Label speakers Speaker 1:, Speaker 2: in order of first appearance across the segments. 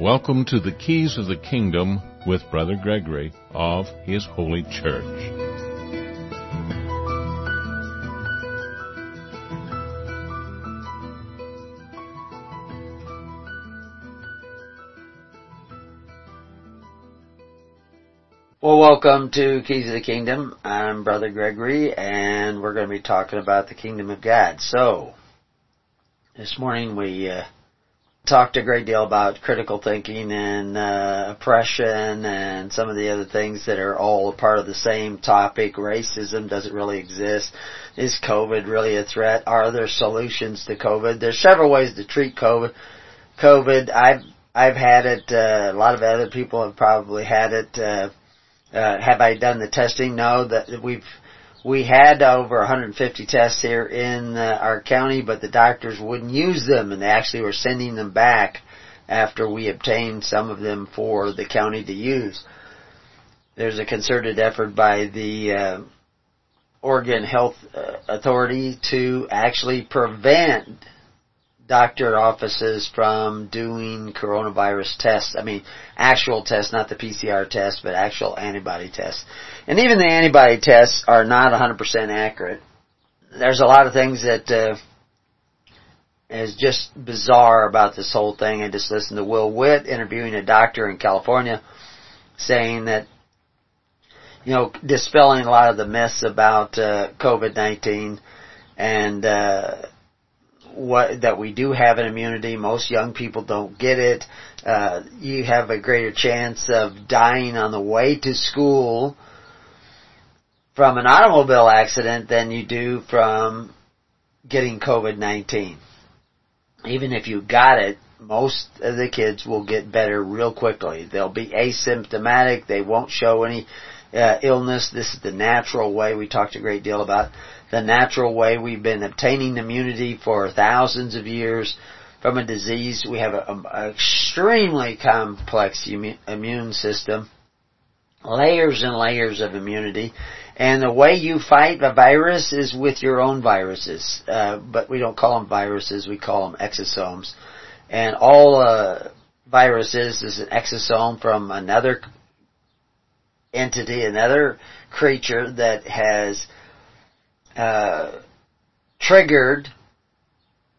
Speaker 1: Welcome to the Keys of the Kingdom with Brother Gregory of His Holy Church.
Speaker 2: Well, welcome to Keys of the Kingdom. I'm Brother Gregory, and we're going to be talking about the Kingdom of God. So, this morning we uh, talked a great deal about critical thinking and uh, oppression and some of the other things that are all a part of the same topic. Racism doesn't really exist. Is COVID really a threat? Are there solutions to COVID? There's several ways to treat COVID. COVID, I've I've had it. Uh, a lot of other people have probably had it. Uh, uh, have I done the testing? No. That we've we had over 150 tests here in uh, our county, but the doctors wouldn't use them, and they actually were sending them back after we obtained some of them for the county to use. There's a concerted effort by the uh, Oregon Health uh, Authority to actually prevent doctor offices from doing coronavirus tests. I mean, actual tests, not the PCR test, but actual antibody tests. And even the antibody tests are not 100% accurate. There's a lot of things that uh, is just bizarre about this whole thing. I just listened to Will Witt interviewing a doctor in California saying that you know, dispelling a lot of the myths about uh, COVID-19 and uh, what that we do have an immunity. Most young people don't get it. Uh, you have a greater chance of dying on the way to school from an automobile accident than you do from getting COVID-19. Even if you got it, most of the kids will get better real quickly. They'll be asymptomatic. They won't show any uh, illness. This is the natural way we talked a great deal about the natural way we've been obtaining immunity for thousands of years from a disease. We have an extremely complex immune system, layers and layers of immunity, and the way you fight a virus is with your own viruses. Uh, but we don't call them viruses; we call them exosomes. And all uh, viruses is an exosome from another entity, another creature that has uh, triggered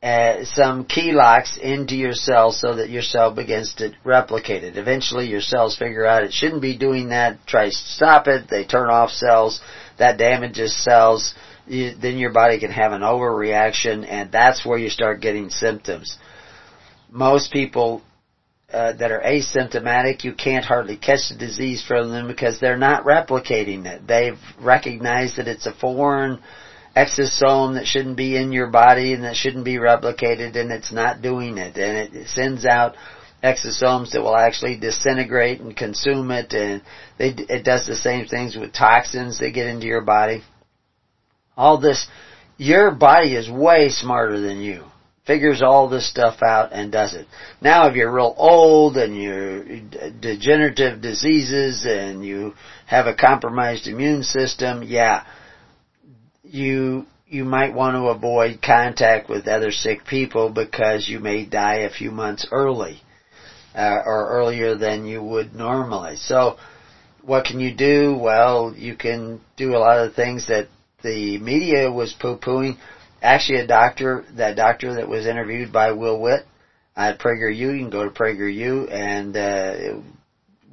Speaker 2: uh, some key locks into your cell so that your cell begins to replicate it. Eventually your cells figure out it shouldn't be doing that, try to stop it, they turn off cells, that damages cells, you, then your body can have an overreaction and that's where you start getting symptoms. Most people uh, that are asymptomatic, you can't hardly catch the disease from them because they're not replicating it. They've recognized that it's a foreign exosome that shouldn't be in your body and that shouldn't be replicated and it's not doing it and it sends out exosomes that will actually disintegrate and consume it and they, it does the same things with toxins that get into your body. All this, your body is way smarter than you. Figures all this stuff out and does it. Now if you're real old and you're degenerative diseases and you have a compromised immune system, yeah, you you might want to avoid contact with other sick people because you may die a few months early uh, or earlier than you would normally. So, what can you do? Well, you can do a lot of things that the media was poo-pooing. Actually, a doctor, that doctor that was interviewed by Will Witt at PragerU, you can go to PragerU, and uh,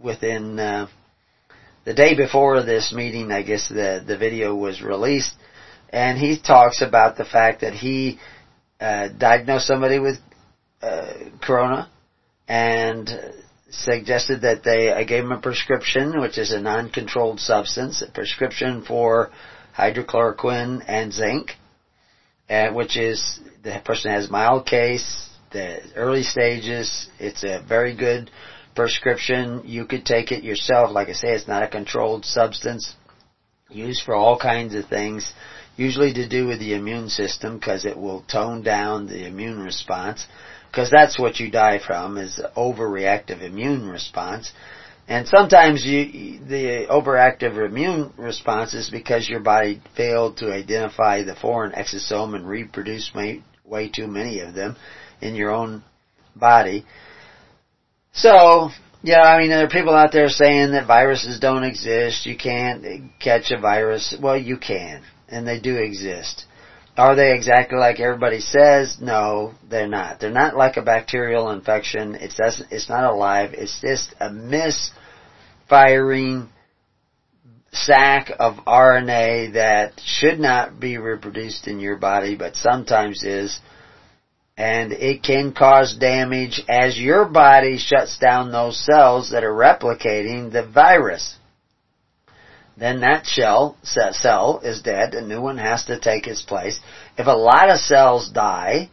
Speaker 2: within uh, the day before this meeting, I guess the the video was released and he talks about the fact that he uh, diagnosed somebody with uh, corona and suggested that they I gave him a prescription, which is a non-controlled substance, a prescription for hydrochloroquine and zinc, uh, which is the person has mild case, the early stages. It's a very good prescription. You could take it yourself. Like I say, it's not a controlled substance used for all kinds of things usually to do with the immune system because it will tone down the immune response because that's what you die from is overreactive immune response. And sometimes you, the overactive immune response is because your body failed to identify the foreign exosome and reproduce way, way too many of them in your own body. So, yeah, I mean, there are people out there saying that viruses don't exist. You can't catch a virus. Well, you can, and they do exist. Are they exactly like everybody says? No, they're not. They're not like a bacterial infection. It's it's not alive. It's just a misfiring sack of RNA that should not be reproduced in your body, but sometimes is. And it can cause damage as your body shuts down those cells that are replicating the virus then that shell, cell is dead, a new one has to take its place. If a lot of cells die,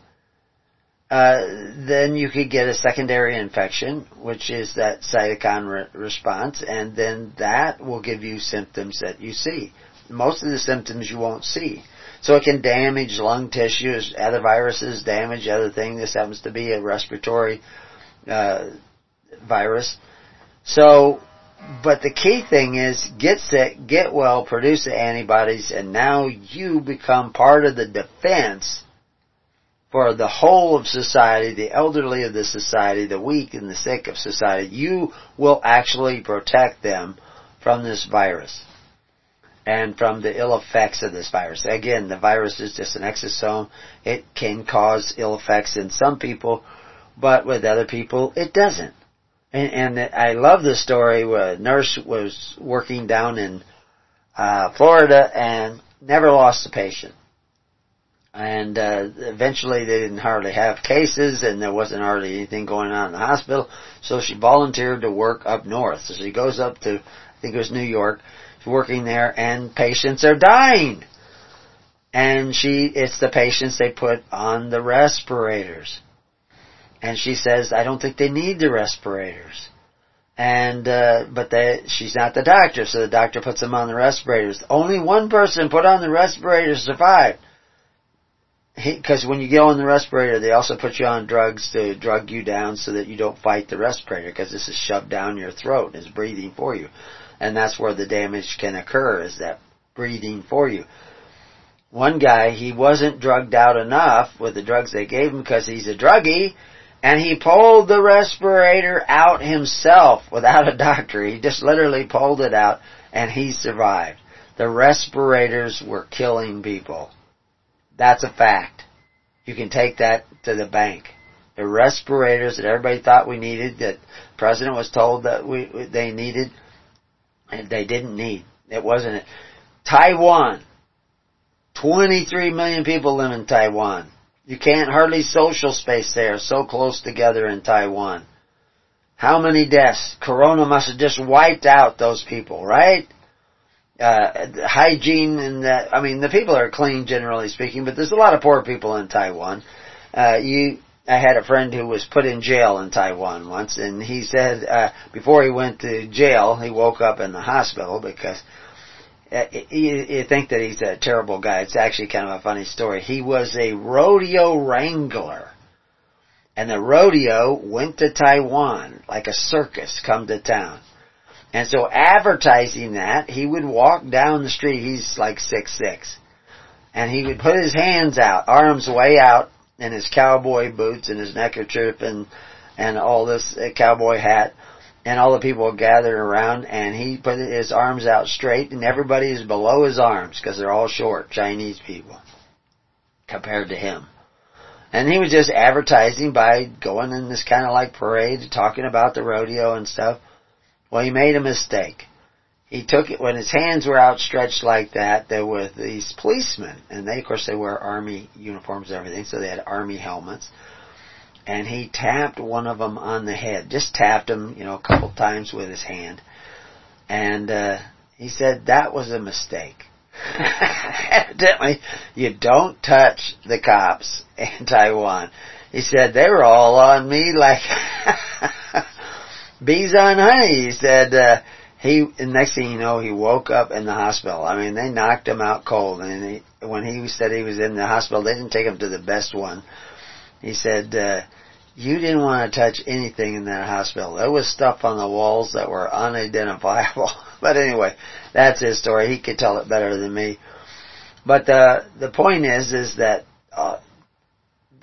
Speaker 2: uh, then you could get a secondary infection, which is that cytokine re- response, and then that will give you symptoms that you see. Most of the symptoms you won't see. So it can damage lung tissues, other viruses damage other things. This happens to be a respiratory uh, virus. So but the key thing is get sick, get well, produce the antibodies, and now you become part of the defense for the whole of society, the elderly of the society, the weak and the sick of society. You will actually protect them from this virus and from the ill effects of this virus. Again, the virus is just an exosome. It can cause ill effects in some people, but with other people, it doesn't. And, and I love the story where a nurse was working down in uh, Florida and never lost a patient. And uh, eventually they didn't hardly have cases and there wasn't hardly anything going on in the hospital. So she volunteered to work up north. So she goes up to, I think it was New York, she's working there and patients are dying. And she, it's the patients they put on the respirators. And she says, I don't think they need the respirators. And, uh, but they, she's not the doctor, so the doctor puts them on the respirators. Only one person put on the respirators survived. Because when you go on the respirator, they also put you on drugs to drug you down so that you don't fight the respirator, because this is shoved down your throat, and it's breathing for you. And that's where the damage can occur, is that breathing for you. One guy, he wasn't drugged out enough with the drugs they gave him because he's a druggie, and he pulled the respirator out himself without a doctor. He just literally pulled it out and he survived. The respirators were killing people. That's a fact. You can take that to the bank. The respirators that everybody thought we needed, that president was told that we they needed, and they didn't need. It wasn't it. Taiwan. 23 million people live in Taiwan. You can't hardly social space there, so close together in Taiwan. How many deaths? Corona must have just wiped out those people, right? Uh, hygiene and that, I mean, the people are clean generally speaking, but there's a lot of poor people in Taiwan. Uh, you, I had a friend who was put in jail in Taiwan once, and he said, uh, before he went to jail, he woke up in the hospital because uh, you, you think that he's a terrible guy. It's actually kind of a funny story. He was a rodeo wrangler. And the rodeo went to Taiwan, like a circus come to town. And so advertising that, he would walk down the street, he's like six six, and he would put his hands out, arms way out, in his cowboy boots and his neckerchief and, and all this cowboy hat, and all the people gathered around and he put his arms out straight and everybody is below his arms because they're all short Chinese people compared to him. And he was just advertising by going in this kind of like parade talking about the rodeo and stuff. Well, he made a mistake. He took it when his hands were outstretched like that. There were these policemen, and they, of course, they wear army uniforms and everything, so they had army helmets and he tapped one of them on the head. Just tapped him, you know, a couple times with his hand. And uh, he said that was a mistake. Evidently, you don't touch the cops in Taiwan. He said they were all on me like bees on honey. He said uh, he. Next thing you know, he woke up in the hospital. I mean, they knocked him out cold. And he, when he said he was in the hospital, they didn't take him to the best one he said, uh, you didn't want to touch anything in that hospital. There was stuff on the walls that were unidentifiable. but anyway, that's his story. He could tell it better than me. But the the point is, is that uh,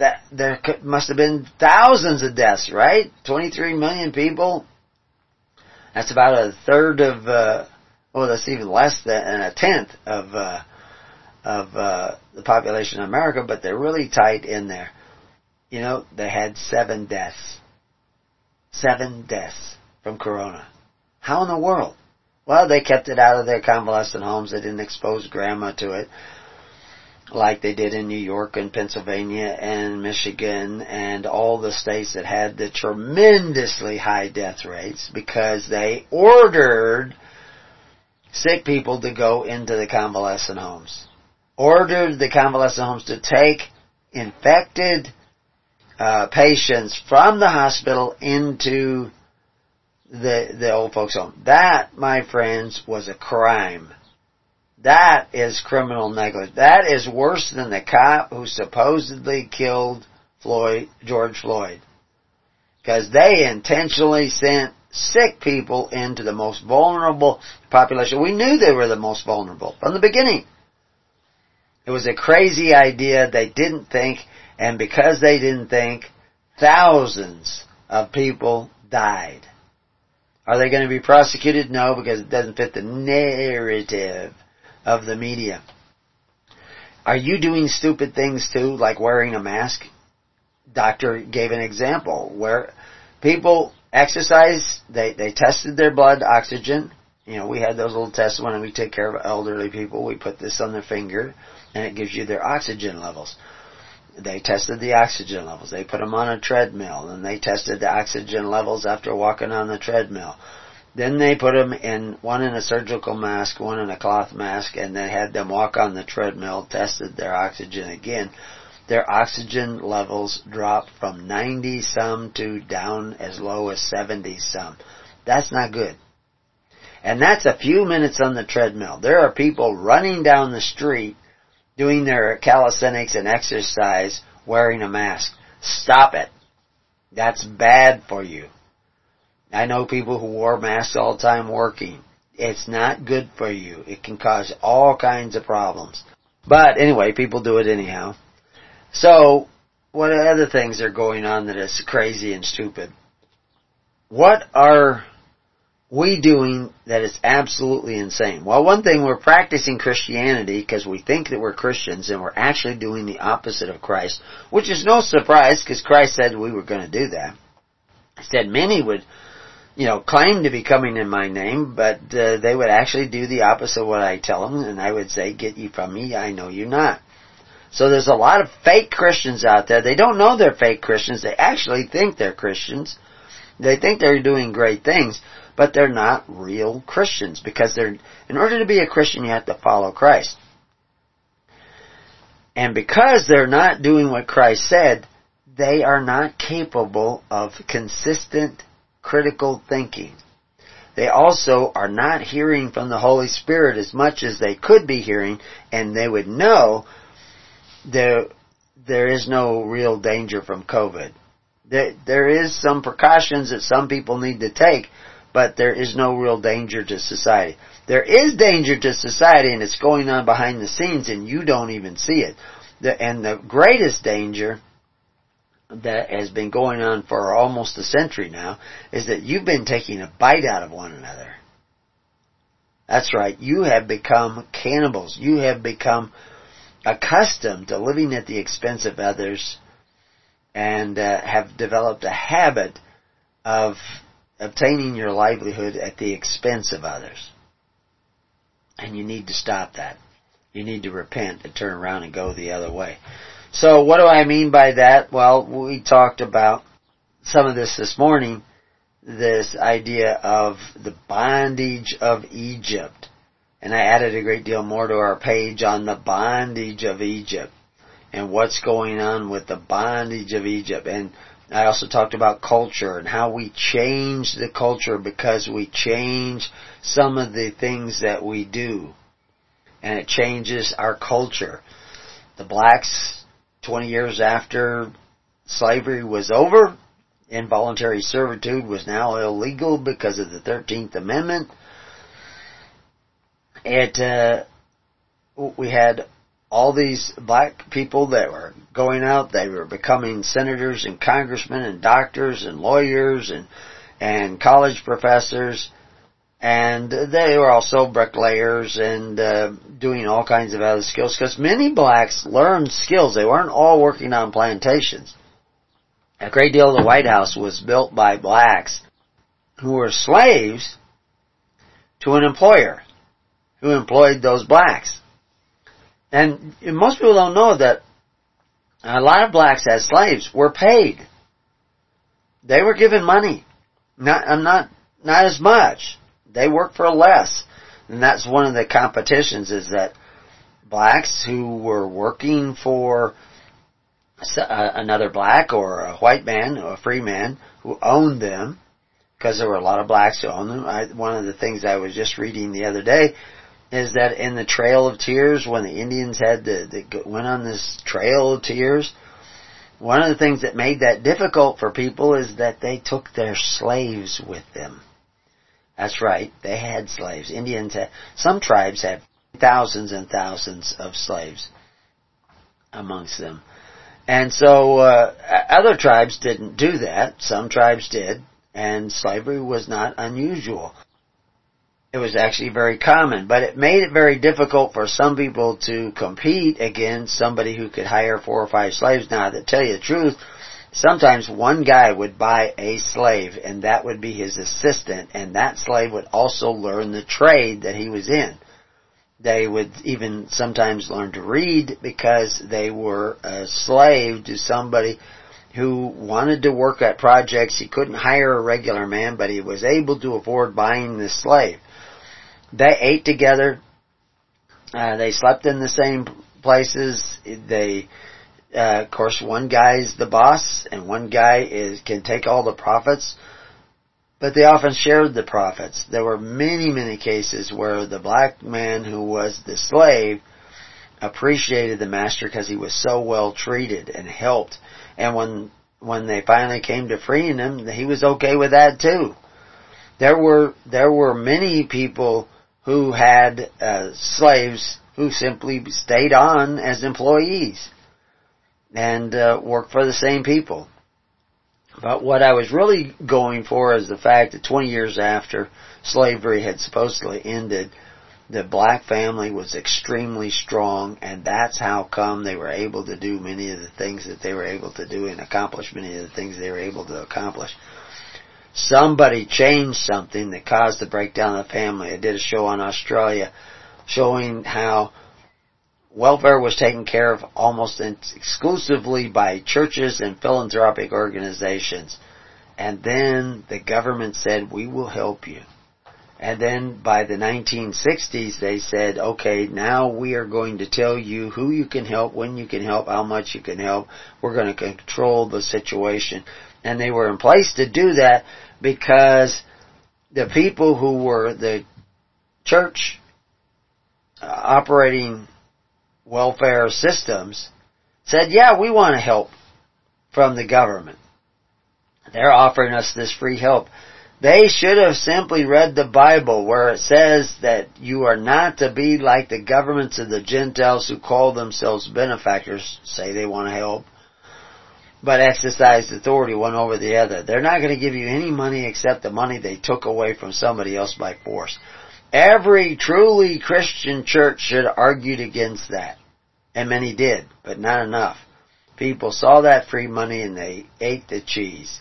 Speaker 2: that there must have been thousands of deaths, right? 23 million people. That's about a third of, uh, well, that's even less than a tenth of, uh, of, uh, the population of America, but they're really tight in there. You know, they had seven deaths. Seven deaths from Corona. How in the world? Well, they kept it out of their convalescent homes. They didn't expose grandma to it like they did in New York and Pennsylvania and Michigan and all the states that had the tremendously high death rates because they ordered sick people to go into the convalescent homes. Ordered the convalescent homes to take infected uh, patients from the hospital into the the old folks home. That, my friends, was a crime. That is criminal negligence. That is worse than the cop who supposedly killed Floyd, George Floyd. Because they intentionally sent sick people into the most vulnerable population. We knew they were the most vulnerable from the beginning. It was a crazy idea. They didn't think, and because they didn't think, thousands of people died. Are they going to be prosecuted? No, because it doesn't fit the narrative of the media. Are you doing stupid things too, like wearing a mask? Doctor gave an example where people exercise, they, they tested their blood oxygen. You know, we had those little tests when we take care of elderly people. We put this on their finger and it gives you their oxygen levels. They tested the oxygen levels. They put them on a treadmill and they tested the oxygen levels after walking on the treadmill. Then they put them in, one in a surgical mask, one in a cloth mask, and they had them walk on the treadmill, tested their oxygen again. Their oxygen levels dropped from 90 some to down as low as 70 some. That's not good. And that's a few minutes on the treadmill. There are people running down the street doing their calisthenics and exercise wearing a mask. Stop it. That's bad for you. I know people who wore masks all the time working. It's not good for you. It can cause all kinds of problems. But anyway, people do it anyhow. So, what other things are going on that is crazy and stupid? What are we doing that is absolutely insane? Well, one thing, we're practicing Christianity because we think that we're Christians and we're actually doing the opposite of Christ, which is no surprise because Christ said we were going to do that. He said many would you know, claim to be coming in my name, but uh, they would actually do the opposite of what I tell them, and I would say, "Get you from me, I know you not." So there's a lot of fake Christians out there. They don't know they're fake Christians. They actually think they're Christians. They think they're doing great things, but they're not real Christians because they're in order to be a Christian you have to follow Christ. And because they're not doing what Christ said, they are not capable of consistent critical thinking. They also are not hearing from the Holy Spirit as much as they could be hearing, and they would know there there is no real danger from COVID. There, there is some precautions that some people need to take, but there is no real danger to society. There is danger to society, and it's going on behind the scenes, and you don't even see it. The, and the greatest danger that has been going on for almost a century now is that you've been taking a bite out of one another. That's right. You have become cannibals. You have become accustomed to living at the expense of others and uh, have developed a habit of obtaining your livelihood at the expense of others. And you need to stop that. You need to repent and turn around and go the other way. So what do I mean by that? Well, we talked about some of this this morning, this idea of the bondage of Egypt. And I added a great deal more to our page on the bondage of Egypt and what's going on with the bondage of Egypt. I also talked about culture and how we change the culture because we change some of the things that we do. And it changes our culture. The blacks 20 years after slavery was over, involuntary servitude was now illegal because of the 13th Amendment. It, uh, we had all these black people that were going out, they were becoming senators and congressmen and doctors and lawyers and, and college professors. And they were also bricklayers and uh, doing all kinds of other skills because many blacks learned skills. They weren't all working on plantations. A great deal of the White House was built by blacks who were slaves to an employer who employed those blacks. And most people don't know that a lot of blacks as slaves were paid. They were given money. Not, I'm not, not as much. They worked for less. And that's one of the competitions is that blacks who were working for uh, another black or a white man or a free man who owned them, because there were a lot of blacks who owned them. I, one of the things I was just reading the other day is that in the Trail of Tears, when the Indians had the, the went on this Trail of Tears, one of the things that made that difficult for people is that they took their slaves with them. That's right, they had slaves. Indians had, some tribes had thousands and thousands of slaves amongst them. And so, uh, other tribes didn't do that. Some tribes did, and slavery was not unusual it was actually very common, but it made it very difficult for some people to compete against somebody who could hire four or five slaves. Now, to tell you the truth, sometimes one guy would buy a slave and that would be his assistant and that slave would also learn the trade that he was in. They would even sometimes learn to read because they were a slave to somebody who wanted to work at projects. He couldn't hire a regular man, but he was able to afford buying the slave. They ate together. Uh, they slept in the same places. They, uh, of course, one guy's the boss, and one guy is can take all the profits. But they often shared the profits. There were many, many cases where the black man who was the slave appreciated the master because he was so well treated and helped. And when when they finally came to freeing him, he was okay with that too. There were there were many people who had uh, slaves who simply stayed on as employees and uh, worked for the same people. But what I was really going for is the fact that 20 years after slavery had supposedly ended, the black family was extremely strong and that's how come they were able to do many of the things that they were able to do and accomplish many of the things they were able to accomplish somebody changed something that caused the breakdown of the family. I did a show on Australia showing how welfare was taken care of almost exclusively by churches and philanthropic organizations. And then the government said, we will help you. And then by the 1960s, they said, okay, now we are going to tell you who you can help, when you can help, how much you can help. We're going to control the situation. And they were in place to do that because the people who were the church uh, operating welfare systems said, yeah, we want to help from the government. They're offering us this free help. They should have simply read the Bible where it says that you are not to be like the governments of the Gentiles who call themselves benefactors, say they want to help, but exercised authority one over the other. They're not going to give you any money except the money they took away from somebody else by force. Every truly Christian church should argued against that. And many did, but not enough. People saw that free money and they ate the cheese.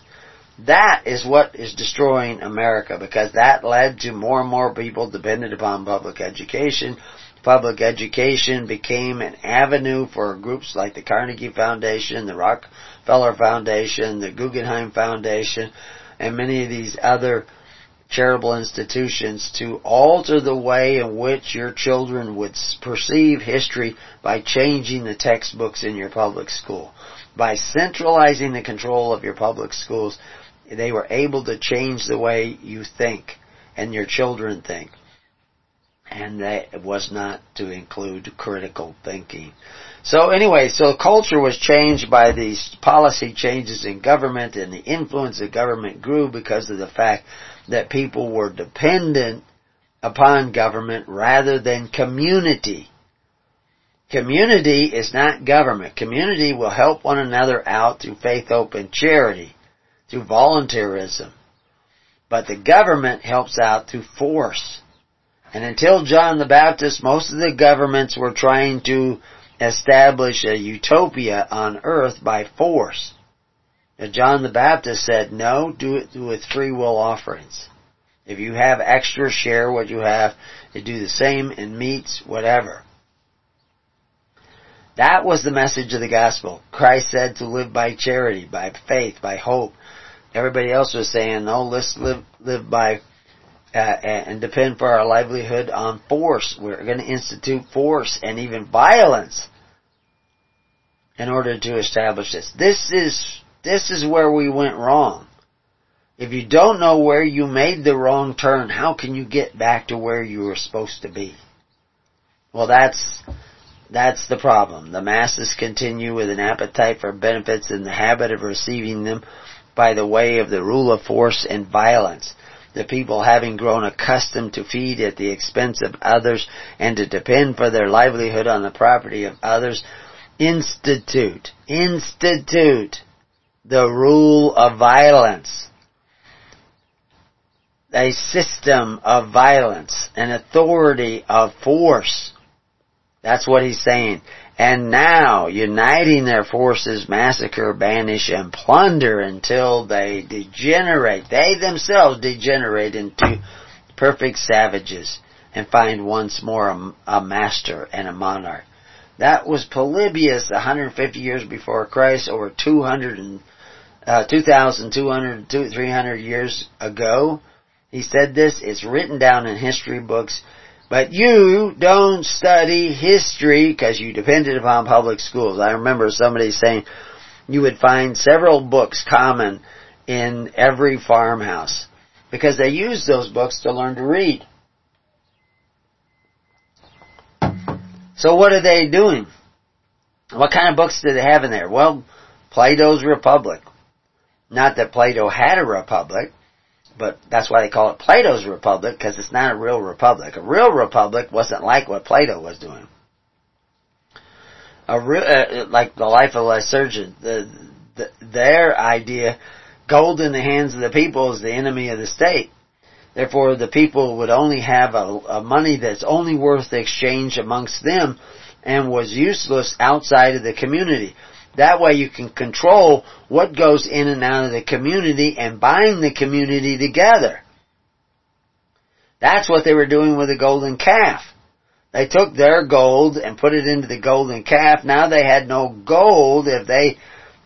Speaker 2: That is what is destroying America because that led to more and more people dependent upon public education. Public education became an avenue for groups like the Carnegie Foundation, the Rockefeller Foundation, the Guggenheim Foundation, and many of these other charitable institutions to alter the way in which your children would perceive history by changing the textbooks in your public school. By centralizing the control of your public schools, they were able to change the way you think and your children think. And that was not to include critical thinking. So anyway, so culture was changed by these policy changes in government and the influence of government grew because of the fact that people were dependent upon government rather than community. Community is not government. Community will help one another out through faith, hope, and charity, through volunteerism. But the government helps out through force. And until John the Baptist, most of the governments were trying to establish a utopia on earth by force. And John the Baptist said, no, do it with free will offerings. If you have extra, share what you have. Do the same in meats, whatever. That was the message of the gospel. Christ said to live by charity, by faith, by hope. Everybody else was saying, no, let's live, live by, uh, and depend for our livelihood on force. We're going to institute force and even violence in order to establish this. This is, this is where we went wrong. If you don't know where you made the wrong turn, how can you get back to where you were supposed to be? Well, that's, that's the problem. The masses continue with an appetite for benefits and the habit of receiving them by the way of the rule of force and violence. The people having grown accustomed to feed at the expense of others and to depend for their livelihood on the property of others, institute, institute the rule of violence. A system of violence, an authority of force that's what he's saying. And now, uniting their forces, massacre, banish, and plunder until they degenerate, they themselves degenerate into perfect savages and find once more a, a master and a monarch. That was Polybius 150 years before Christ, over 200 and, uh, 2,200, 300 years ago. He said this, it's written down in history books but you don't study history because you depended upon public schools. I remember somebody saying you would find several books common in every farmhouse because they used those books to learn to read. So what are they doing? What kind of books did they have in there? Well, Plato's Republic. Not that Plato had a republic, but that's why they call it Plato's Republic, because it's not a real republic. A real republic wasn't like what Plato was doing. A real, uh, like the life of Lycurgus, the, the, their idea, gold in the hands of the people is the enemy of the state. Therefore, the people would only have a, a money that's only worth the exchange amongst them and was useless outside of the community. That way you can control what goes in and out of the community and bind the community together. That's what they were doing with the golden calf. They took their gold and put it into the golden calf. Now they had no gold. If they,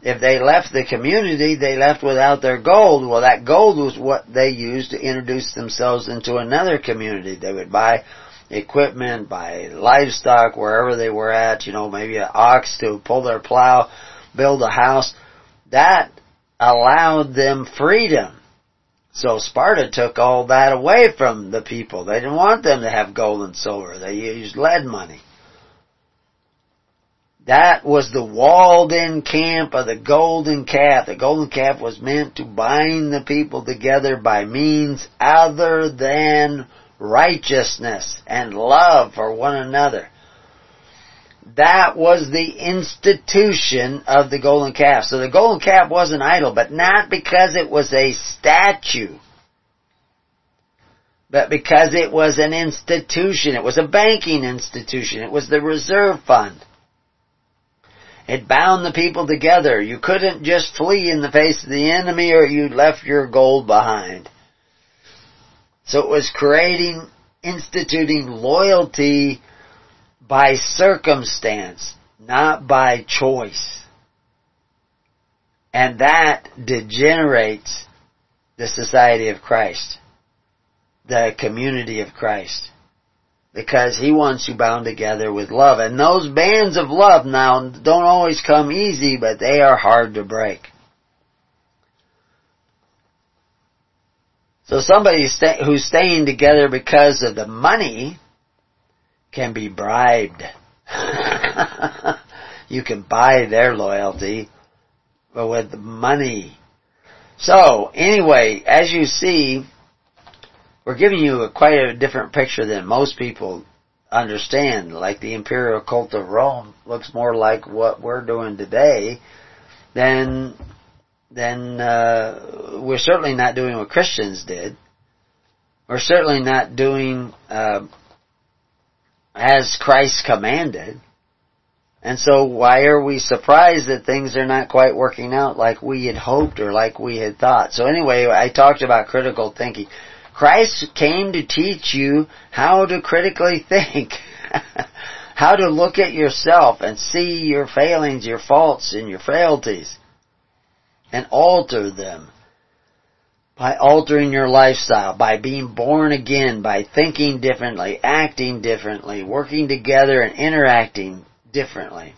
Speaker 2: if they left the community, they left without their gold. Well, that gold was what they used to introduce themselves into another community. They would buy equipment, buy livestock, wherever they were at, you know, maybe an ox to pull their plow, build a house. That allowed them freedom. So Sparta took all that away from the people. They didn't want them to have gold and silver. They used lead money. That was the walled in camp of the golden calf. The golden calf was meant to bind the people together by means other than righteousness and love for one another. That was the institution of the golden calf. So the golden calf was an idol, but not because it was a statue, but because it was an institution. It was a banking institution. It was the reserve fund. It bound the people together. You couldn't just flee in the face of the enemy or you left your gold behind. So it was creating, instituting loyalty by circumstance, not by choice. And that degenerates the society of Christ, the community of Christ. Because he wants you bound together with love. And those bands of love now don't always come easy, but they are hard to break. So somebody who's staying together because of the money can be bribed. you can buy their loyalty but with money. So, anyway, as you see, we're giving you a, quite a different picture than most people understand. Like the imperial cult of Rome looks more like what we're doing today than then uh, we're certainly not doing what Christians did. We're certainly not doing uh, as Christ commanded. And so why are we surprised that things are not quite working out like we had hoped or like we had thought? So anyway, I talked about critical thinking. Christ came to teach you how to critically think. how to look at yourself and see your failings, your faults, and your frailties and alter them by altering your lifestyle, by being born again, by thinking differently, acting differently, working together and interacting differently.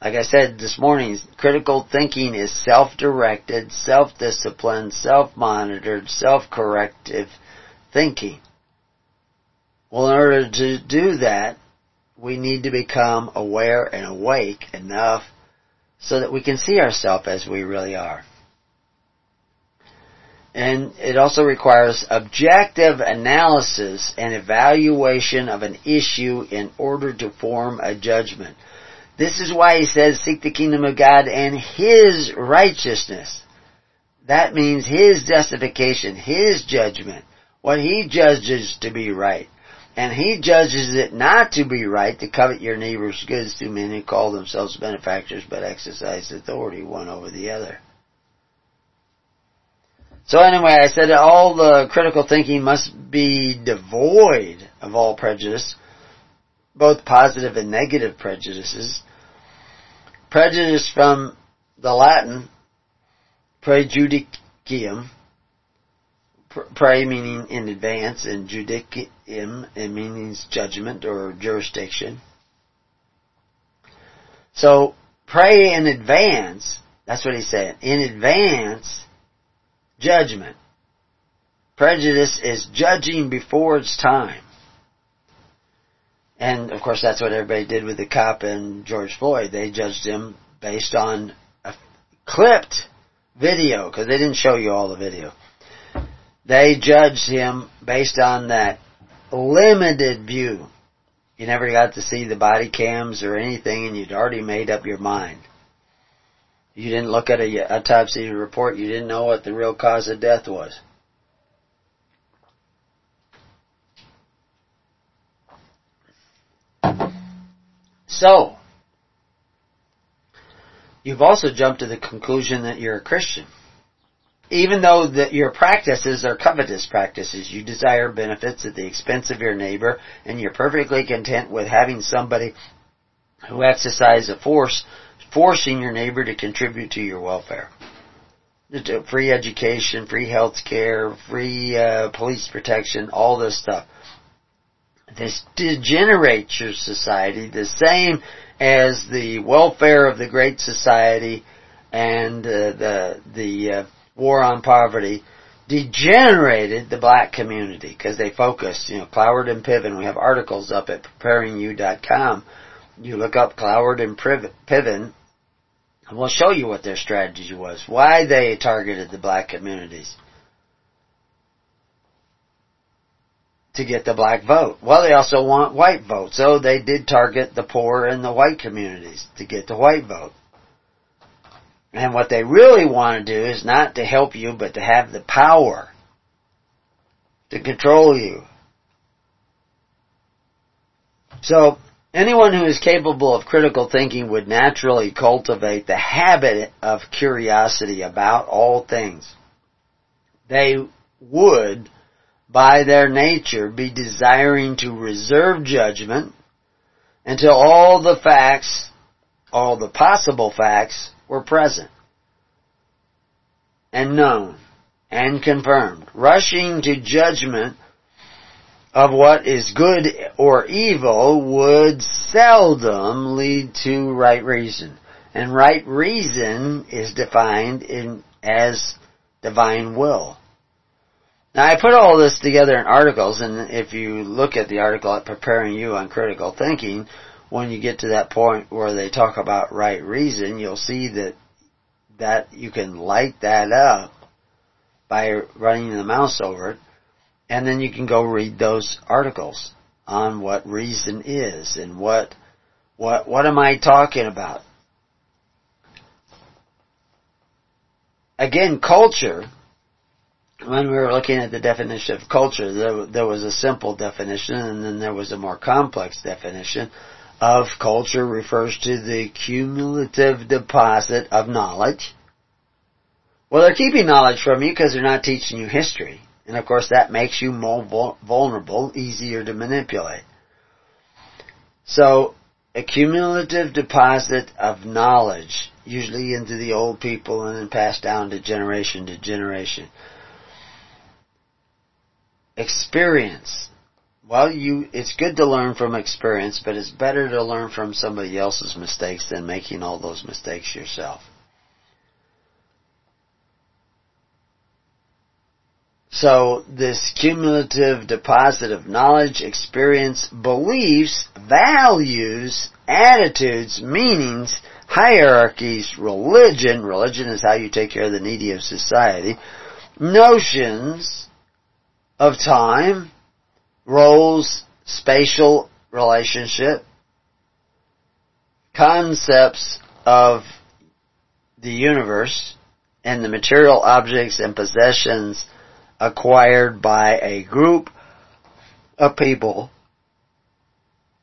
Speaker 2: Like I said this morning, critical thinking is self-directed, self-disciplined, self-monitored, self-corrective thinking. Well, in order to do that, we need to become aware and awake enough so that we can see ourselves as we really are. And it also requires objective analysis and evaluation of an issue in order to form a judgment. This is why he says, seek the kingdom of God and His righteousness. That means His justification, His judgment, what He judges to be right. And he judges it not to be right to covet your neighbor's goods to men who call themselves benefactors but exercise authority one over the other. So anyway, I said all the critical thinking must be devoid of all prejudice, both positive and negative prejudices. Prejudice from the Latin prejudicium, Pray meaning in advance, and judicium it means judgment or jurisdiction. So pray in advance. That's what he said. In advance, judgment. Prejudice is judging before it's time. And of course, that's what everybody did with the cop and George Floyd. They judged him based on a clipped video because they didn't show you all the video. They judged him based on that limited view. You never got to see the body cams or anything and you'd already made up your mind. You didn't look at a autopsy report. You didn't know what the real cause of death was. So, you've also jumped to the conclusion that you're a Christian even though that your practices are covetous practices, you desire benefits at the expense of your neighbor, and you're perfectly content with having somebody who exercises a force, forcing your neighbor to contribute to your welfare. Free education, free health care, free uh, police protection, all this stuff. This degenerates your society the same as the welfare of the Great Society and uh, the the uh, war on poverty degenerated the black community because they focused, you know, Cloward and Piven. We have articles up at preparingyou.com. You look up Cloward and Piven, and we'll show you what their strategy was, why they targeted the black communities. To get the black vote. Well, they also want white vote, so they did target the poor and the white communities to get the white vote. And what they really want to do is not to help you, but to have the power to control you. So, anyone who is capable of critical thinking would naturally cultivate the habit of curiosity about all things. They would, by their nature, be desiring to reserve judgment until all the facts, all the possible facts, were present and known and confirmed. Rushing to judgment of what is good or evil would seldom lead to right reason. And right reason is defined in, as divine will. Now I put all this together in articles and if you look at the article at Preparing You on Critical Thinking, when you get to that point where they talk about right reason, you'll see that that you can light that up by running the mouse over it, and then you can go read those articles on what reason is and what what what am I talking about? Again, culture. When we were looking at the definition of culture, there, there was a simple definition, and then there was a more complex definition of culture. Refers to the cumulative deposit of knowledge. Well, they're keeping knowledge from you because they're not teaching you history. And of course that makes you more vulnerable, easier to manipulate. So, a cumulative deposit of knowledge, usually into the old people and then passed down to generation to generation. Experience. Well, you, it's good to learn from experience, but it's better to learn from somebody else's mistakes than making all those mistakes yourself. So this cumulative deposit of knowledge, experience, beliefs, values, attitudes, meanings, hierarchies, religion, religion is how you take care of the needy of society, notions of time, roles, spatial relationship, concepts of the universe, and the material objects and possessions acquired by a group of people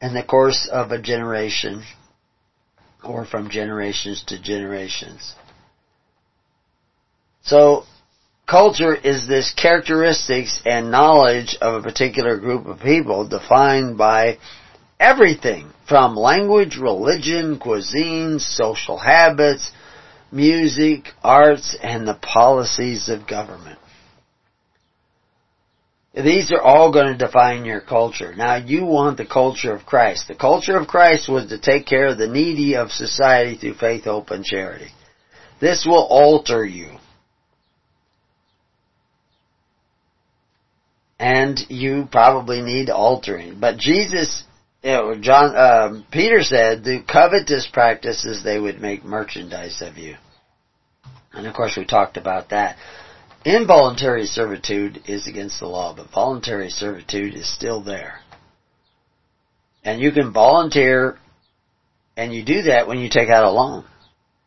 Speaker 2: in the course of a generation or from generations to generations. So, culture is this characteristics and knowledge of a particular group of people defined by everything from language, religion, cuisine, social habits, music, arts, and the policies of government. These are all going to define your culture. Now you want the culture of Christ. The culture of Christ was to take care of the needy of society through faith, hope, and charity. This will alter you. And you probably need altering. But Jesus, you know, John, uh, Peter said, the covetous practices they would make merchandise of you. And of course we talked about that. Involuntary servitude is against the law, but voluntary servitude is still there. And you can volunteer, and you do that when you take out a loan.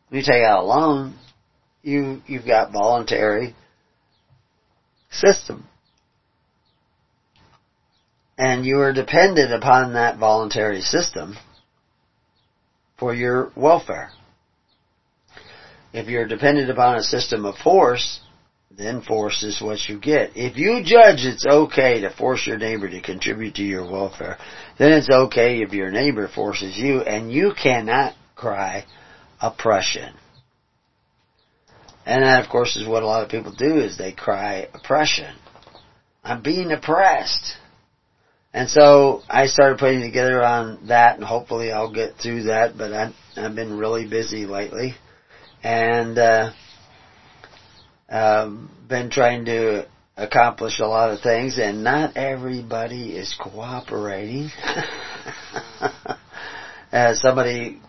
Speaker 2: When you take out a loan, you, you've got voluntary system. And you are dependent upon that voluntary system for your welfare. If you're dependent upon a system of force, then force is what you get. If you judge it's okay to force your neighbor to contribute to your welfare, then it's okay if your neighbor forces you, and you cannot cry oppression. And that, of course, is what a lot of people do, is they cry oppression. I'm being oppressed. And so I started putting together on that, and hopefully I'll get through that, but I've, I've been really busy lately. And, uh, um, been trying to accomplish a lot of things, and not everybody is cooperating. uh, somebody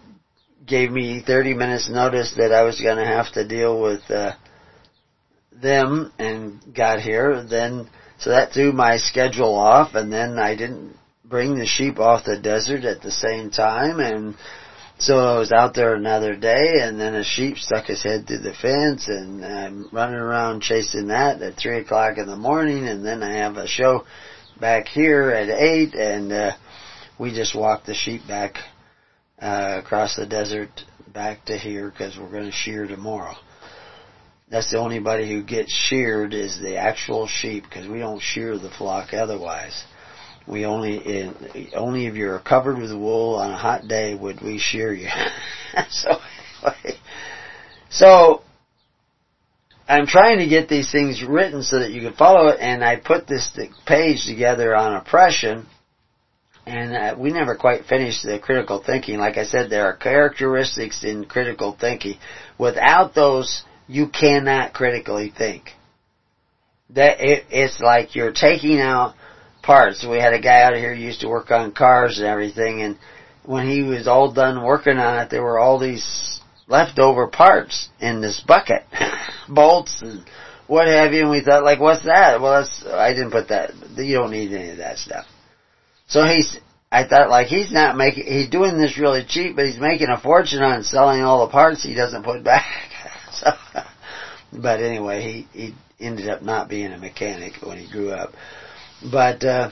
Speaker 2: gave me 30 minutes notice that I was going to have to deal with uh, them and got here. Then, so that threw my schedule off, and then I didn't bring the sheep off the desert at the same time, and so I was out there another day, and then a sheep stuck his head through the fence, and I'm running around chasing that at three o'clock in the morning, and then I have a show back here at eight, and uh, we just walked the sheep back uh, across the desert back to here because we're going to shear tomorrow. That's the only body who gets sheared is the actual sheep because we don't shear the flock otherwise. We only, only if you're covered with wool on a hot day would we shear you. so, anyway, so I'm trying to get these things written so that you can follow it, and I put this page together on oppression, and uh, we never quite finished the critical thinking. Like I said, there are characteristics in critical thinking. Without those, you cannot critically think. That it, it's like you're taking out parts. We had a guy out here who used to work on cars and everything, and when he was all done working on it, there were all these leftover parts in this bucket, bolts and what have you. And we thought, like, what's that? Well, that's I didn't put that. You don't need any of that stuff. So he's, I thought like he's not making, he's doing this really cheap, but he's making a fortune on selling all the parts he doesn't put back. but anyway, he, he ended up not being a mechanic when he grew up. But, uh,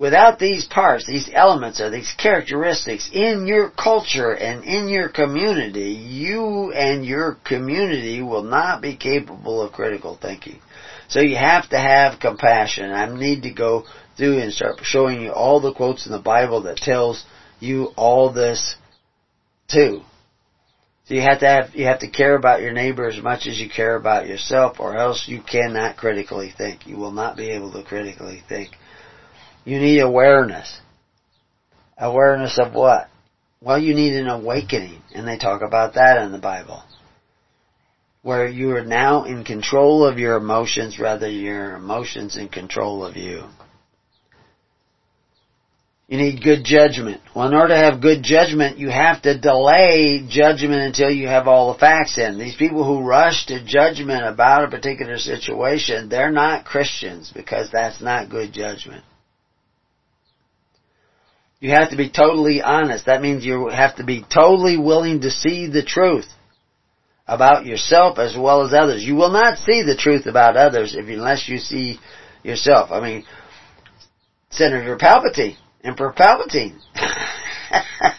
Speaker 2: without these parts, these elements or these characteristics in your culture and in your community, you and your community will not be capable of critical thinking. So you have to have compassion. I need to go through and start showing you all the quotes in the Bible that tells you all this too. So you have to have, you have to care about your neighbor as much as you care about yourself or else you cannot critically think. You will not be able to critically think. You need awareness. Awareness of what? Well, you need an awakening, and they talk about that in the Bible where you are now in control of your emotions rather your emotions in control of you. You need good judgment. Well, in order to have good judgment, you have to delay judgment until you have all the facts in. These people who rush to judgment about a particular situation, they're not Christians because that's not good judgment. You have to be totally honest. That means you have to be totally willing to see the truth about yourself as well as others. You will not see the truth about others if unless you see yourself. I mean, Senator Palpatine, Emperor Palpatine,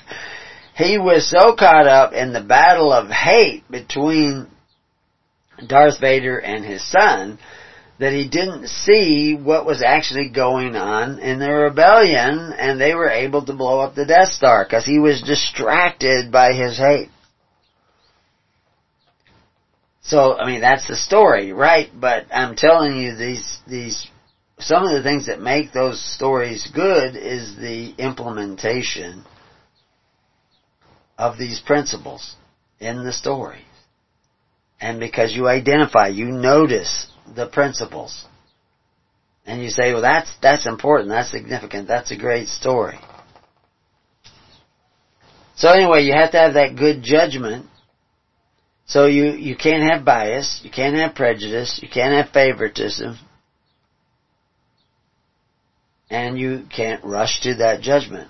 Speaker 2: he was so caught up in the battle of hate between Darth Vader and his son that he didn't see what was actually going on in the rebellion and they were able to blow up the Death Star because he was distracted by his hate. So, I mean, that's the story, right? But I'm telling you, these, these, some of the things that make those stories good is the implementation of these principles in the stories. And because you identify, you notice the principles. And you say, well, that's, that's important, that's significant, that's a great story. So anyway, you have to have that good judgment so you, you can't have bias, you can't have prejudice, you can't have favoritism, and you can't rush to that judgment.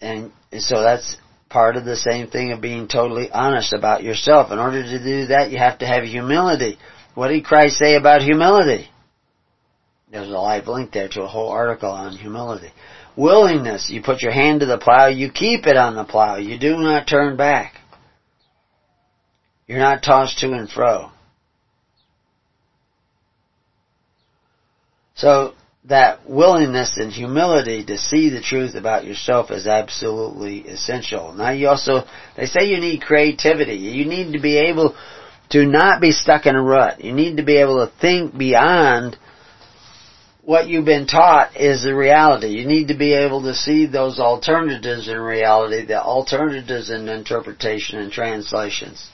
Speaker 2: And so that's part of the same thing of being totally honest about yourself. In order to do that, you have to have humility. What did Christ say about humility? There's a live link there to a whole article on humility. Willingness. You put your hand to the plow, you keep it on the plow. You do not turn back. You're not tossed to and fro. So that willingness and humility to see the truth about yourself is absolutely essential. Now you also, they say you need creativity. You need to be able to not be stuck in a rut. You need to be able to think beyond what you've been taught is the reality. You need to be able to see those alternatives in reality, the alternatives in interpretation and translations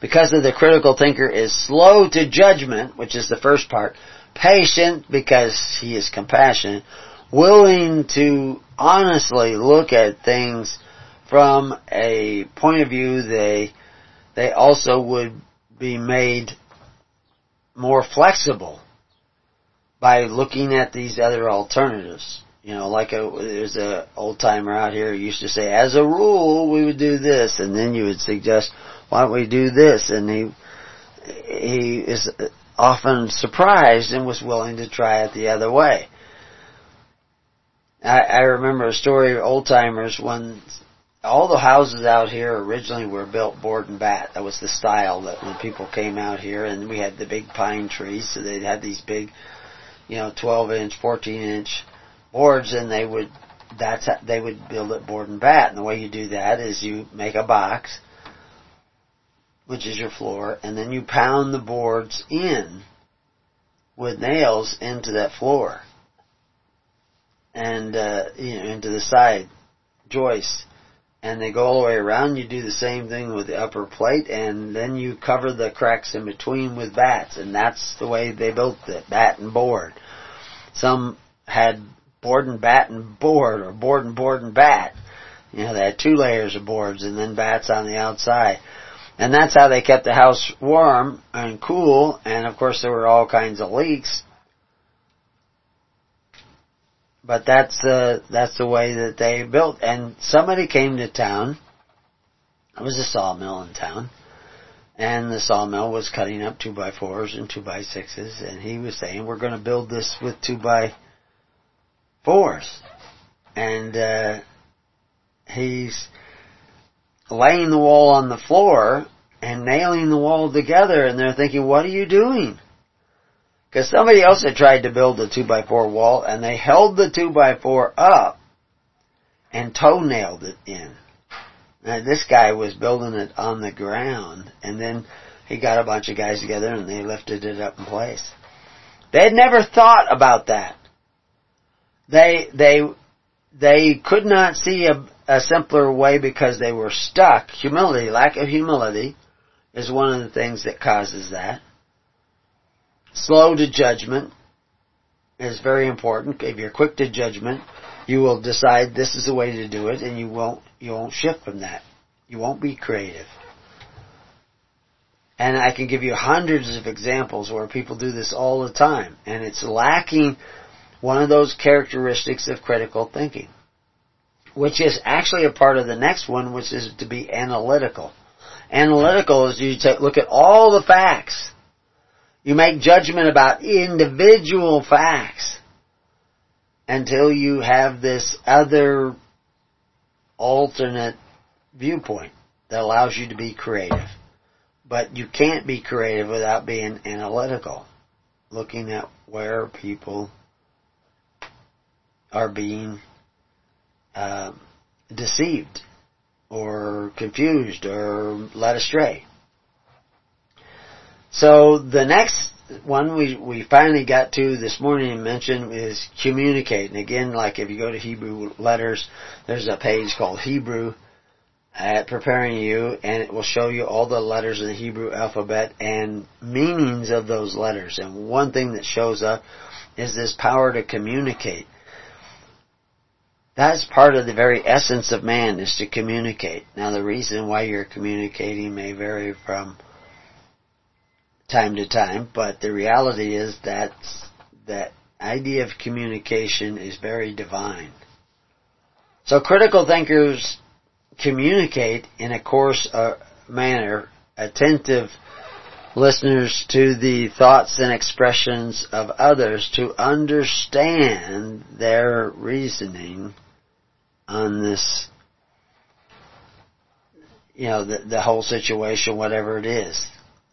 Speaker 2: because of the critical thinker is slow to judgment, which is the first part, patient because he is compassionate, willing to honestly look at things from a point of view they they also would be made more flexible by looking at these other alternatives. You know, like a, there's a old timer out here who used to say, as a rule, we would do this, and then you would suggest, why don't we do this? And he, he is often surprised and was willing to try it the other way. I, I remember a story of old timers when all the houses out here originally were built board and bat. That was the style that when people came out here and we had the big pine trees, so they'd have these big, you know, 12 inch, 14 inch boards and they would, that's how they would build it board and bat. And the way you do that is you make a box which is your floor, and then you pound the boards in with nails into that floor and uh, you know into the side joist, and they go all the way around. You do the same thing with the upper plate, and then you cover the cracks in between with bats, and that's the way they built it: bat and board. Some had board and bat and board, or board and board and bat. You know, they had two layers of boards and then bats on the outside. And that's how they kept the house warm and cool, and of course there were all kinds of leaks. but that's uh, that's the way that they built. And somebody came to town. It was a sawmill in town, and the sawmill was cutting up two by fours and two by sixes, and he was saying, "We're going to build this with two by fours," and uh, he's laying the wall on the floor and nailing the wall together, and they're thinking, "What are you doing?" Because somebody else had tried to build a 2x4 wall and they held the 2x4 up and toenailed it in. Now this guy was building it on the ground and then he got a bunch of guys together and they lifted it up in place. They had never thought about that. They, they, they could not see a, a simpler way because they were stuck. Humility, lack of humility is one of the things that causes that. Slow to judgment is very important. If you're quick to judgment, you will decide this is the way to do it and you won't, you won't shift from that. You won't be creative. And I can give you hundreds of examples where people do this all the time and it's lacking one of those characteristics of critical thinking. Which is actually a part of the next one, which is to be analytical. Analytical is you take, look at all the facts you make judgment about individual facts until you have this other alternate viewpoint that allows you to be creative. But you can't be creative without being analytical, looking at where people are being uh, deceived or confused or led astray. So the next one we, we finally got to this morning and mentioned is communicate. And again, like if you go to Hebrew letters, there's a page called Hebrew at preparing you and it will show you all the letters in the Hebrew alphabet and meanings of those letters. And one thing that shows up is this power to communicate. That's part of the very essence of man is to communicate. Now the reason why you're communicating may vary from time to time, but the reality is that that idea of communication is very divine. So critical thinkers communicate in a coarse uh, manner, attentive listeners to the thoughts and expressions of others to understand their reasoning on this, you know, the, the whole situation, whatever it is.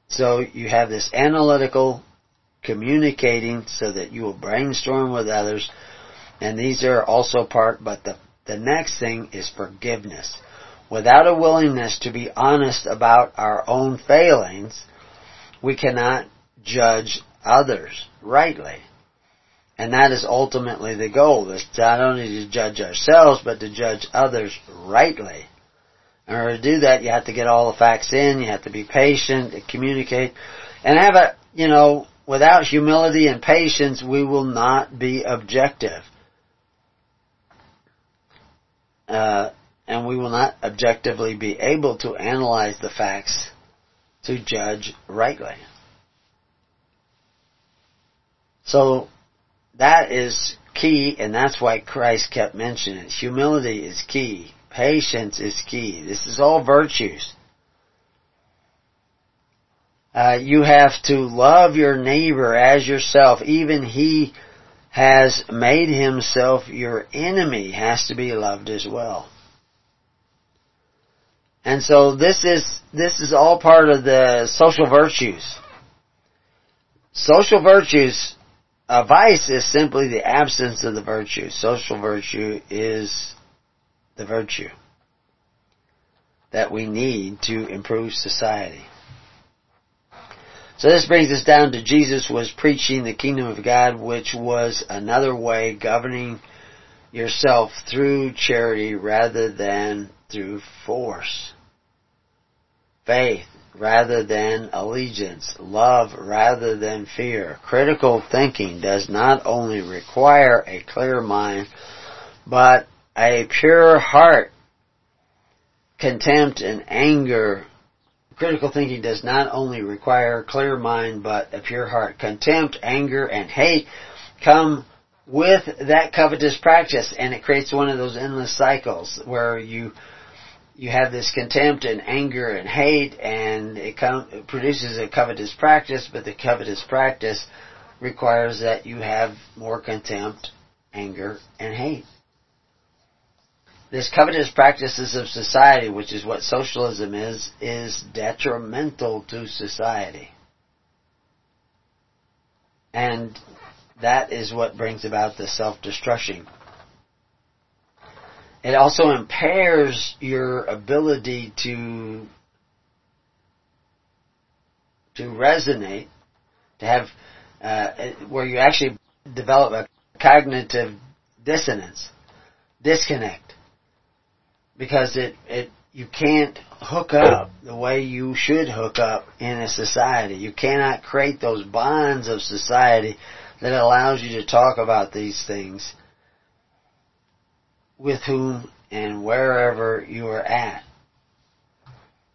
Speaker 2: So you have this analytical communicating so that you will brainstorm with others. And these are also part, but the, the next thing is forgiveness. Without a willingness to be honest about our own failings, we cannot judge others rightly. And that is ultimately the goal, is not only to judge ourselves, but to judge others rightly. In order to do that, you have to get all the facts in, you have to be patient, communicate, and have a, you know, without humility and patience, we will not be objective. Uh, and we will not objectively be able to analyze the facts to judge rightly. So, that is key, and that's why Christ kept mentioning it. Humility is key. Patience is key. This is all virtues. Uh, you have to love your neighbor as yourself. Even he has made himself your enemy has to be loved as well. And so this is, this is all part of the social virtues. Social virtues, a vice is simply the absence of the virtue. Social virtue is the virtue that we need to improve society. So this brings us down to Jesus was preaching the kingdom of God, which was another way governing yourself through charity rather than through force. Faith rather than allegiance. Love rather than fear. Critical thinking does not only require a clear mind, but a pure heart, contempt and anger. Critical thinking does not only require a clear mind, but a pure heart. Contempt, anger, and hate come with that covetous practice and it creates one of those endless cycles where you you have this contempt and anger and hate and it, com- it produces a covetous practice but the covetous practice requires that you have more contempt anger and hate this covetous practices of society which is what socialism is is detrimental to society and that is what brings about the self-destruction. It also impairs your ability to to resonate, to have uh, where you actually develop a cognitive dissonance, disconnect, because it it you can't hook up the way you should hook up in a society. You cannot create those bonds of society that allows you to talk about these things with whom and wherever you are at.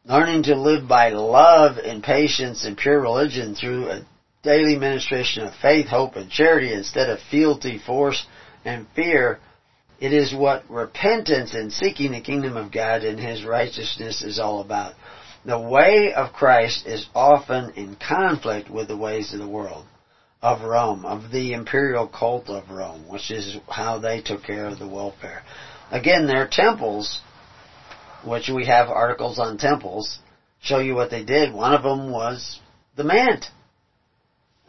Speaker 2: Learning to live by love and patience and pure religion through a daily ministration of faith, hope, and charity instead of fealty, force, and fear. It is what repentance and seeking the kingdom of God and His righteousness is all about. The way of Christ is often in conflict with the ways of the world of Rome, of the imperial cult of Rome, which is how they took care of the welfare. Again, their temples, which we have articles on temples, show you what they did. One of them was the Mant.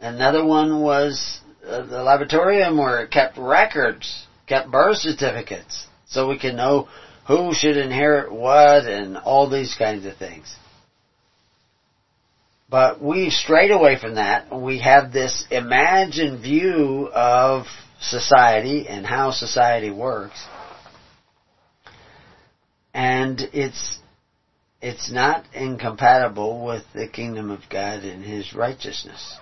Speaker 2: Another one was uh, the tabularium where it kept records, kept birth certificates, so we can know who should inherit what and all these kinds of things. But we strayed away from that. We have this imagined view of society and how society works. And it's, it's not incompatible with the kingdom of God and His righteousness.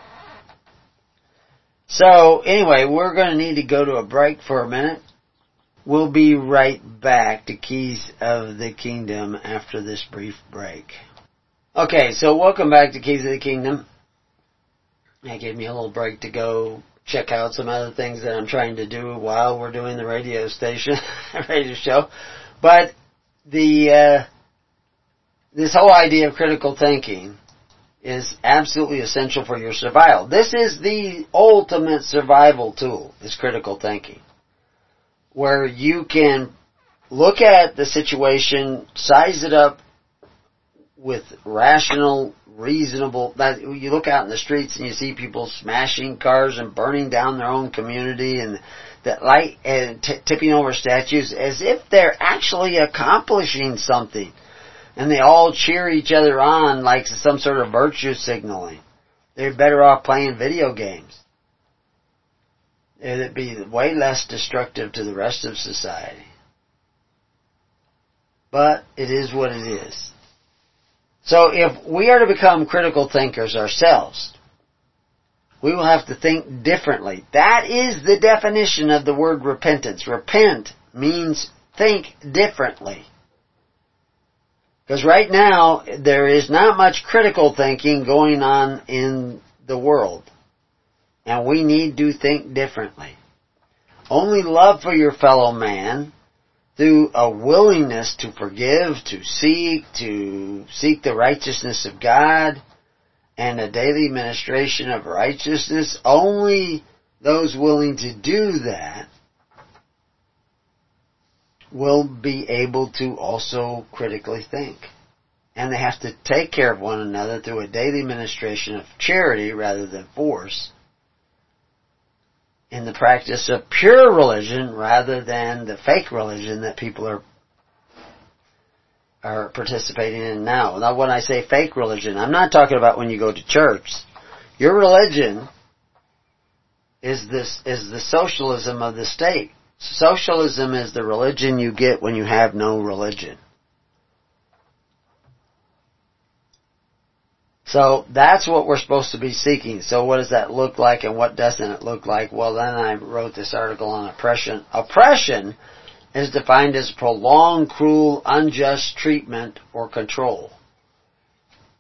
Speaker 2: So, anyway, we're going to need to go to a break for a minute. We'll be right back to Keys of the Kingdom after this brief break. Okay, so welcome back to Keys of the Kingdom. That gave me a little break to go check out some other things that I'm trying to do while we're doing the radio station, radio show. But the, uh, this whole idea of critical thinking is absolutely essential for your survival. This is the ultimate survival tool, is critical thinking. Where you can look at the situation, size it up with rational, reasonable, that you look out in the streets and you see people smashing cars and burning down their own community and that light and t- tipping over statues as if they're actually accomplishing something. And they all cheer each other on like some sort of virtue signaling. They're better off playing video games. It'd be way less destructive to the rest of society. But it is what it is. So if we are to become critical thinkers ourselves, we will have to think differently. That is the definition of the word repentance. Repent means think differently. Because right now, there is not much critical thinking going on in the world. And we need to think differently. Only love for your fellow man through a willingness to forgive, to seek, to seek the righteousness of God, and a daily ministration of righteousness, only those willing to do that will be able to also critically think. And they have to take care of one another through a daily ministration of charity rather than force in the practice of pure religion rather than the fake religion that people are are participating in now. Now when I say fake religion, I'm not talking about when you go to church. Your religion is this is the socialism of the state. Socialism is the religion you get when you have no religion. So that's what we're supposed to be seeking. So what does that look like and what doesn't it look like? Well then I wrote this article on oppression. Oppression is defined as prolonged, cruel, unjust treatment or control.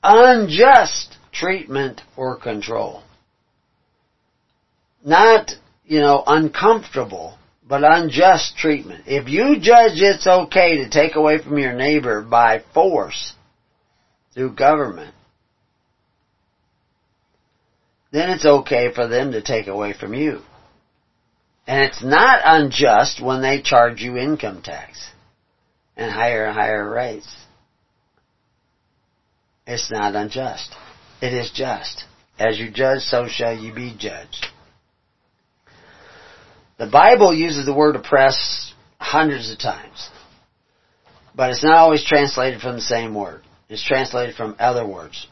Speaker 2: Unjust treatment or control. Not you know, uncomfortable, but unjust treatment. If you judge it's okay to take away from your neighbor by force through government, then it's okay for them to take away from you. And it's not unjust when they charge you income tax and higher and higher rates. It's not unjust. It is just. As you judge, so shall you be judged. The Bible uses the word oppress hundreds of times. But it's not always translated from the same word. It's translated from other words.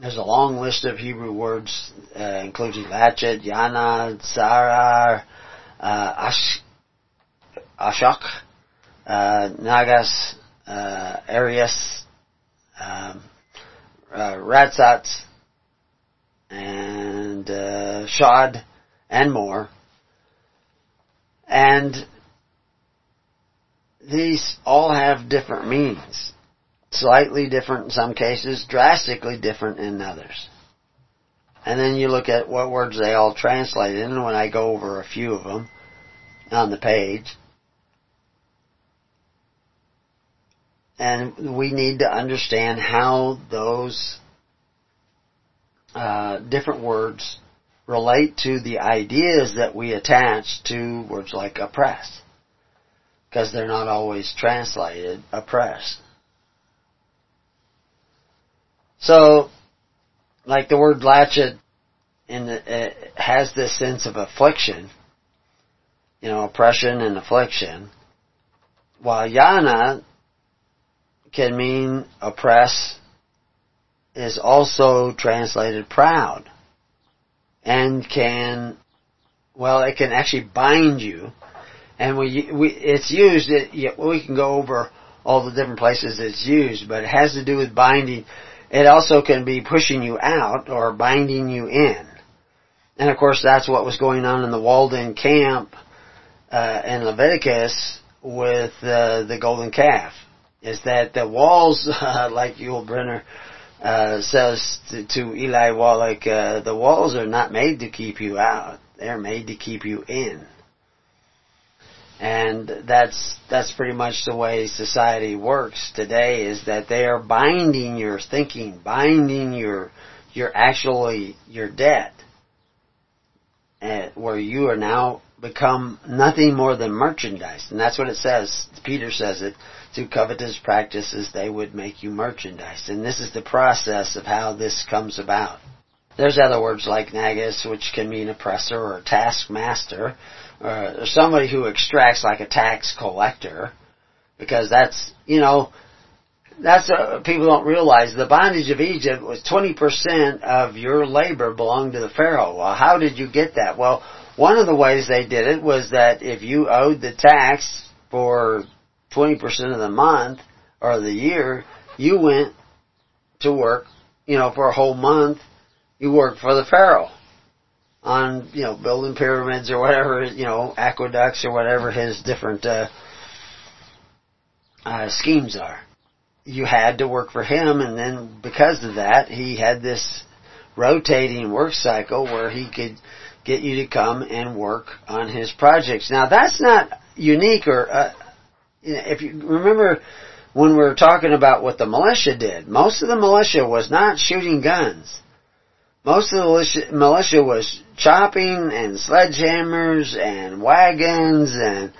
Speaker 2: There's a long list of Hebrew words, uh, including lachet, yana, sarar, uh, ash, ashok, uh, nagas, uh, arias, um, uh, and uh, and more. And these all have different meanings. Slightly different in some cases, drastically different in others. And then you look at what words they all translate in, and when I go over a few of them on the page, and we need to understand how those uh, different words relate to the ideas that we attach to words like oppress. Because they're not always translated oppress. So, like the word latchet in the, has this sense of affliction, you know, oppression and affliction, while yana can mean oppress is also translated proud and can, well, it can actually bind you. And we, we it's used, it, we can go over all the different places it's used, but it has to do with binding. It also can be pushing you out or binding you in. And of course that's what was going on in the walled-in camp uh, in Leviticus with uh, the golden calf. Is that the walls, uh, like Yul Brynner uh, says to, to, Eli Wallach, uh, the walls are not made to keep you out; they're made to keep you in. And that's that's pretty much the way society works today. Is that they are binding your thinking, binding your your actually your debt, and where you are now become nothing more than merchandise, and that's what it says. Peter says it through covetous practices they would make you merchandise. And this is the process of how this comes about. There's other words like nagus, which can mean oppressor or taskmaster, or somebody who extracts like a tax collector, because that's, you know, that's uh, people don't realize the bondage of Egypt was 20% of your labor belonged to the Pharaoh. Well, how did you get that? Well, one of the ways they did it was that if you owed the tax for 20% of the month or the year, you went to work, you know, for a whole month, you worked for the Pharaoh on, you know, building pyramids or whatever, you know, aqueducts or whatever his different, uh, uh, schemes are. You had to work for him and then because of that, he had this rotating work cycle where he could get you to come and work on his projects. Now that's not unique or, uh, if you remember when we were talking about what the militia did, most of the militia was not shooting guns. Most of the militia, was chopping and sledgehammers and wagons and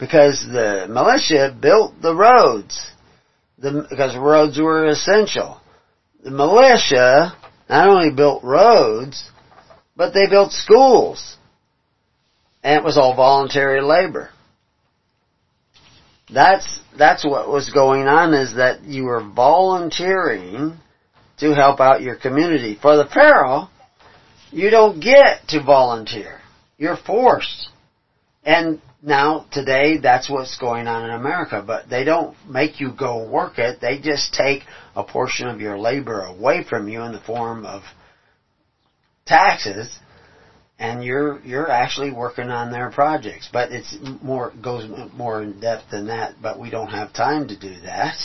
Speaker 2: because the militia built the roads the, because roads were essential. The militia not only built roads, but they built schools. And it was all voluntary labor. That's, that's what was going on is that you were volunteering to help out your community. For the Pharaoh, you don't get to volunteer. You're forced. And now, today, that's what's going on in America, but they don't make you go work it. They just take a portion of your labor away from you in the form of taxes and you're you're actually working on their projects. But it's more goes more in depth than that. But we don't have time to do that,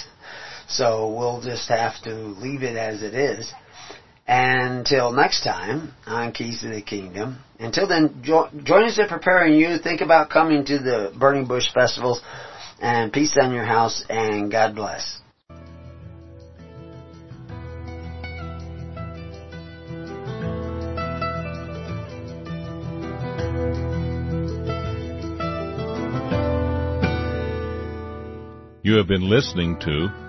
Speaker 2: so we'll just have to leave it as it is. Until next time on Keys to the Kingdom. Until then, jo- join us in preparing you. Think about coming to the Burning Bush festivals. And peace on your house and God bless.
Speaker 1: You have been listening to